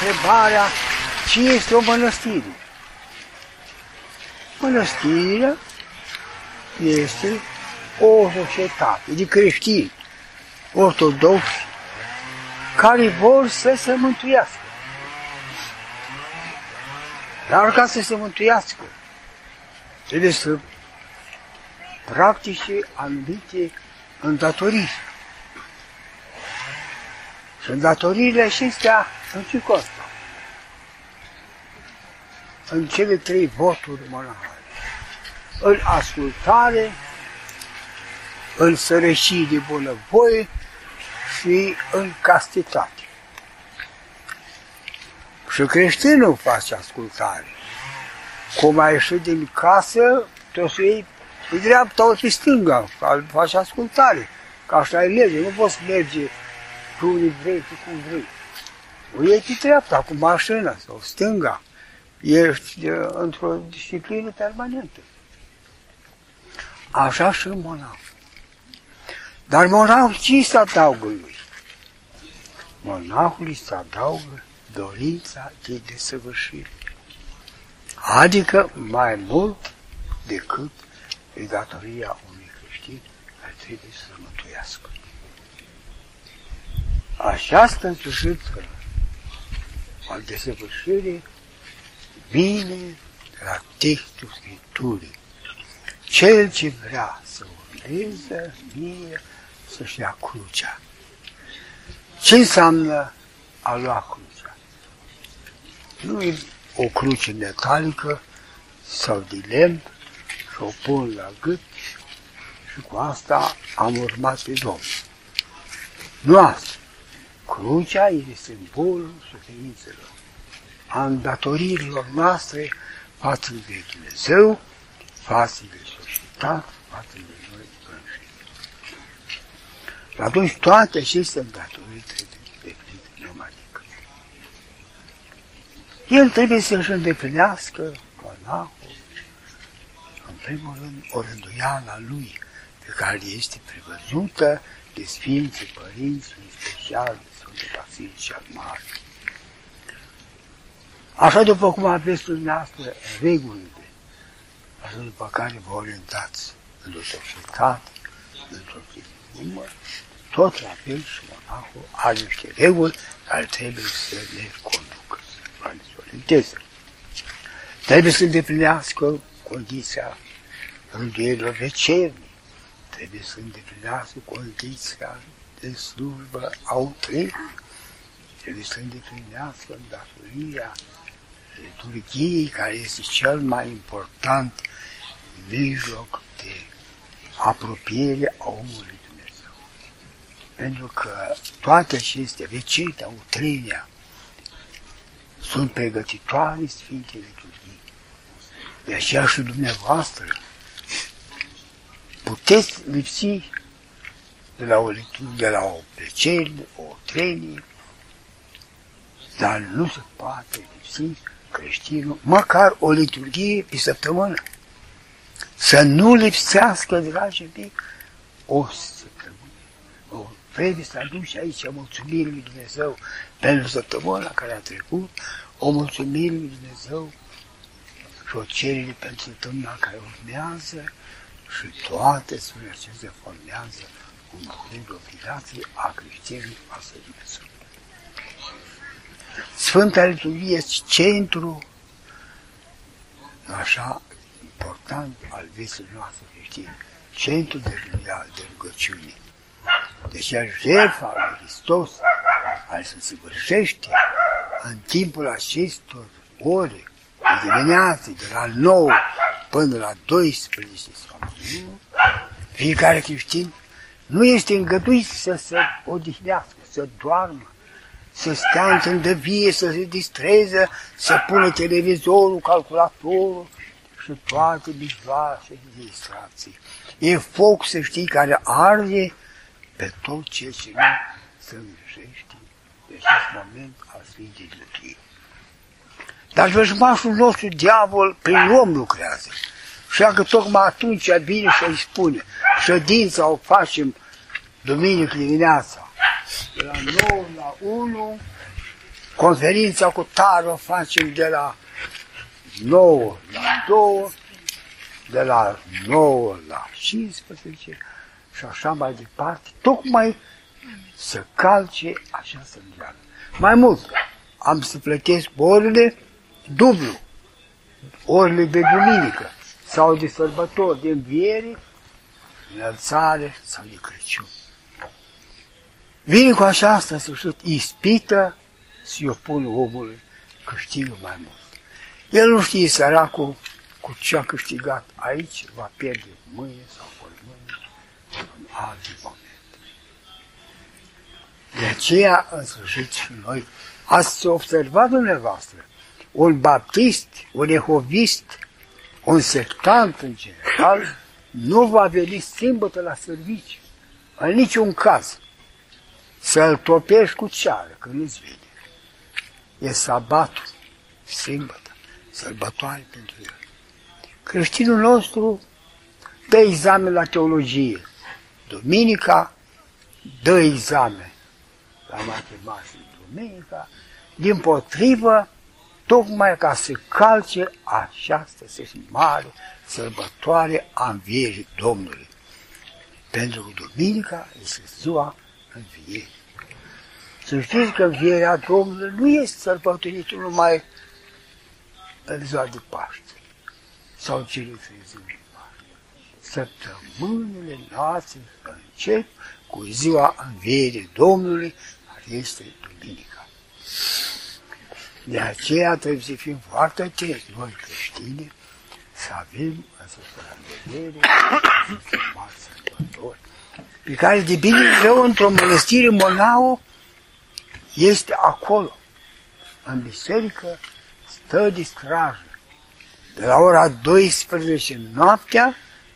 întrebarea ce este o mănăstire. Mănăstirea este o societate de creștini ortodoxi care vor să se mântuiască. Dar ca să se mântuiască, trebuie să practice anumite îndatoriri. Și îndatoririle acestea în ce costă? În cele trei voturi monahale. În ascultare, în sărășii de bunăvoie și în castitate. Și creștinul face ascultare. Cum ai ieșit din casă, trebuie să iei pe dreapta, ori pe stânga, faci ascultare. Ca așa e lege, nu poți merge pe unii vrei, pe cum vrei. O iei pe dreapta, cu mașina sau stânga. Ești într-o disciplină permanentă. Așa și monahul. Dar monahul ce se adaugă lui? Monahului se adaugă dorința de desăvârșire. Adică mai mult decât e datoria unui creștin care trebuie să mântuiască. Această însușită al desăvârșirii vine de la textul Scripturii. Cel ce vrea să urmeze mie să-și ia crucea. Ce înseamnă a lua crucea? Nu e o cruce metalică sau de lemn și o pun la gât și cu asta am urmat pe Domnul. Nu asta. Crucea este simbolul suferințelor, a îndatoririlor noastre față de Dumnezeu, față de societate, față de și atunci toate acestea îndatoriri trebuie îndeplinite pneumatică. El trebuie să-și îndeplinească monahul, în primul rând, o rânduială lui, pe care este prevăzută de Sfinții Părinți, în special de Sfântul Basil cel Mare. Așa după cum aveți dumneavoastră regulile, așa după care vă orientați într-o societate, într-o număr, tot la fel și monahul are niște reguli care trebuie să le conducă, să le orienteze. Trebuie să îndeplinească condiția rânduielor vecernii, trebuie să îndeplinească condiția de slujbă autrică, trebuie să îndeplinească datoria liturgiei, care este cel mai important mijloc de apropiere a omului pentru că toate acestea, veceta, utrenia, sunt pregătitoare Sfintele Liturghii. De aceea și dumneavoastră puteți lipsi de la o, de la o plăcere, o trenie, dar nu se poate lipsi creștinul, măcar o liturghie pe săptămână. Să nu lipsească, dragii mei, o Trebuie să aduci aici mulțumiri lui Dumnezeu pentru săptămâna care a trecut, o mulțumire lui Dumnezeu și o cerere pentru săptămâna care urmează și toate spune acestea formează un cuvânt de obligație a creștinului față de Dumnezeu. Sfânta Liturghie este centru așa important al vieții noastre creștine, centru de, de rugăciune. Deci jertfa lui Hristos care se săvârșește în timpul acestor ore de dimineață, de la 9 până la 12 sau fiecare creștin nu este îngăduit să se odihnească, să doarmă, să stea în tândăvie, să se distreze, să pună televizorul, calculatorul și toate mijloace de distracție. E foc, să știi, care arde pe tot ce ce nu se îngrijește de acest moment al Sfintei Lătrii. Dar vrăjmașul nostru, diavol, prin om lucrează. Și dacă tocmai atunci vine și îi spune, ședința o facem duminică dimineața, de la 9 la 1, conferința cu tare o facem de la 9 la 2, de la 9 la 15 și așa mai departe, tocmai să calce așa să îngeală. Mai mult, am să plătesc orele dublu, orele de duminică sau de sărbători, de înviere, înălțare sau de Crăciun. Vine cu aceasta în sfârșit ispită să-i opună omului câștigă mai mult. El nu știe săracul cu ce a câștigat aici, va pierde mâine sau mâine în alte momente. De aceea, în sfârșit, și noi ați observat dumneavoastră, un baptist, un ehovist, un sectant în general, nu va veni sâmbătă la serviciu, în niciun caz, să-l topești cu ceară când îți vine. E sabatul, sâmbătă, sărbătoare pentru el. Creștinul nostru dă examen la teologie. Duminica dă examen la matematică. Duminica, din potrivă, tocmai ca să calce această să mare sărbătoare a învierii Domnului. Pentru că Duminica este ziua învierii. Să știți că învierea Domnului nu este sărbătorită numai în ziua de Paște sau cele trei zile de Paște. Săptămânile noastre încep cu ziua învierii Domnului, care este Duminica. De aceea trebuie să fim foarte atenți, noi creștini, să avem în vedere mari sărbători, pe care de bine rău într-o mănăstire monau este acolo, în biserică, stă de strajă. De la ora 12 noaptea,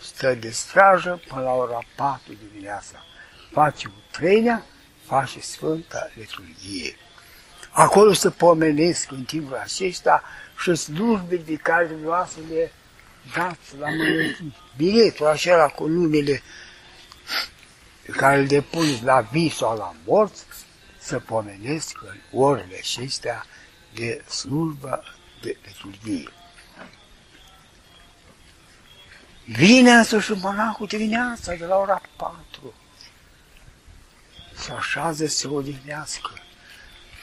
stă de strajă până la ora 4 dimineața. Face utrenia, face Sfânta Liturghie. Acolo să pomenesc în timpul acesta și slujbe de care dumneavoastră le dați la mănăstiri. Biletul acela cu numele pe care îl depuneți la vis sau la morți, să pomenesc în orele acestea de slujbă de liturghie. Vine însuși monahul dimineața de la ora 4 să așează să odihnească.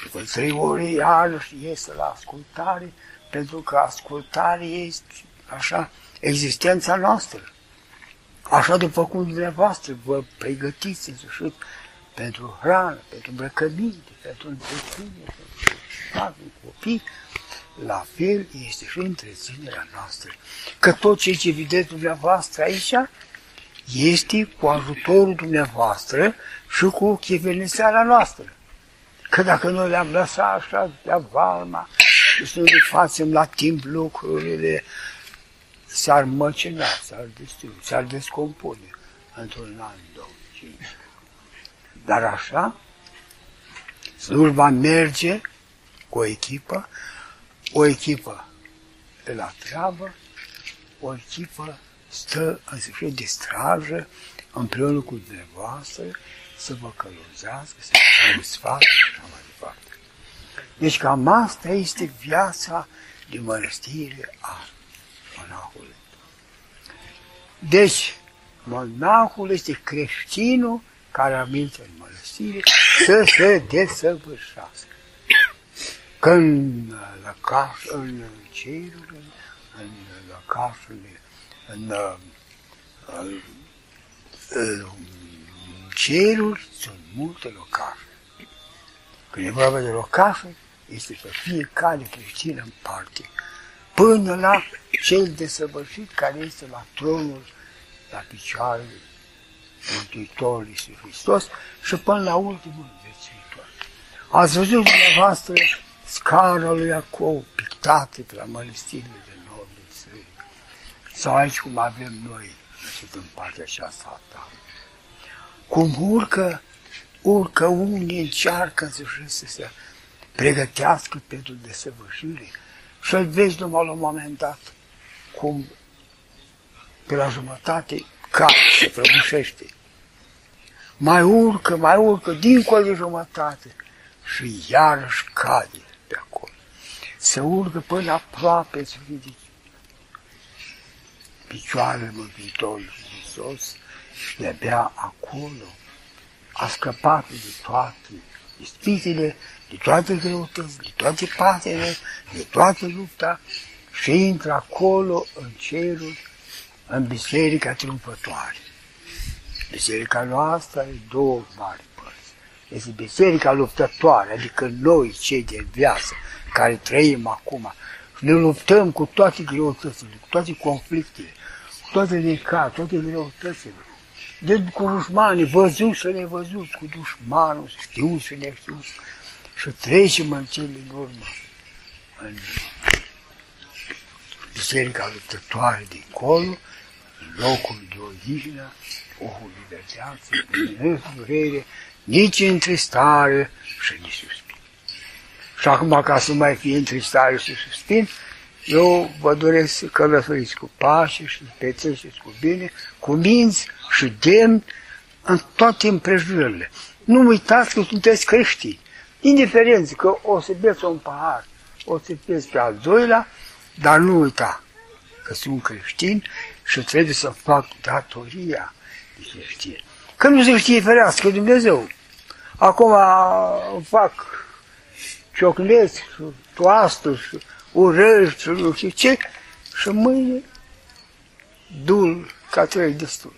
După trei ore iarăși iese la ascultare, pentru că ascultare este așa existența noastră. Așa după cum dumneavoastră vă pregătiți în sfârșit pentru hrană, pentru îmbrăcăminte, pentru întreținere, pentru patru copii, la fel este și întreținerea noastră. Că tot ce ce vedeți dumneavoastră aici este cu ajutorul dumneavoastră și cu chiveneseala noastră. Că dacă noi le-am lăsat așa de valma și să nu le facem la timp lucrurile, s-ar măcina, s-ar distruge, s-ar descompune într-un an, două, cinci. Dar așa, slujba merge cu o echipă, o echipă de la treabă, o echipă stă în sfârșit de strajă împreună cu dumneavoastră să vă călăuzească, să vă sfat și așa mai departe. Deci cam asta este viața de mănăstire a monahului. Deci, monahul este creștinul care aminte în mănăstire să se desăvârșească. Când lăcaș, în cerul, în lăcașurile, în, în, în ceruri sunt multe locașe. Când e vorba de locașe, este pe fiecare creștin în parte, până la cel desăvârșit care este la tronul, la picioarele Mântuitorul Iisus Hristos și până la ultimul viețuitor. Ați văzut dumneavoastră scara lui Iacov pictate pe la mănăstirile de nord din țări. Sau aici cum avem noi, și în partea aceasta a ta. Cum urcă, urcă unii încearcă să se pregătească pentru desăvârșire și-l vezi numai la un moment dat cum pe la jumătate care se prăbușește. Mai urcă, mai urcă, dincolo de jumătate și iarăși cade pe acolo. Să urcă până aproape să ridice picioarele Mântuitorului Hristos și de-abia acolo a scăpat de toate ispitele, de toate greutăți, de toate patele, de toată lupta și intră acolo în cerul, în biserica triumfătoare. Biserica noastră are două mari părți. Este biserica luptătoare, adică noi, cei de viață, care trăim acum, ne luptăm cu toate greutățile, cu toate conflictele, cu toate necate, toate greutățile. De cu dușmanii, văzuți și nevăzuți, cu dușmanul, știuți și neștiuți. Și trecem în cele din urmă, în biserica luptătoare dincolo, în locul de odihnă, ohul de viață, durere, nici întristare și nici suspin. Și acum, ca să mai fie întristare și suspin, eu vă doresc să călătoriți cu pace și petreceți cu bine, cu minți și demn în toate împrejurările. Nu uitați că sunteți creștini. Indiferent că o să beți un pahar, o să beți pe al doilea, dar nu uita că sunt creștin și trebuie să fac datoria de creștin. Că nu se știe ferească Dumnezeu. Acum fac ciocnesc, toastă, urări și nu știu ce, și mâine dul ca trei destul.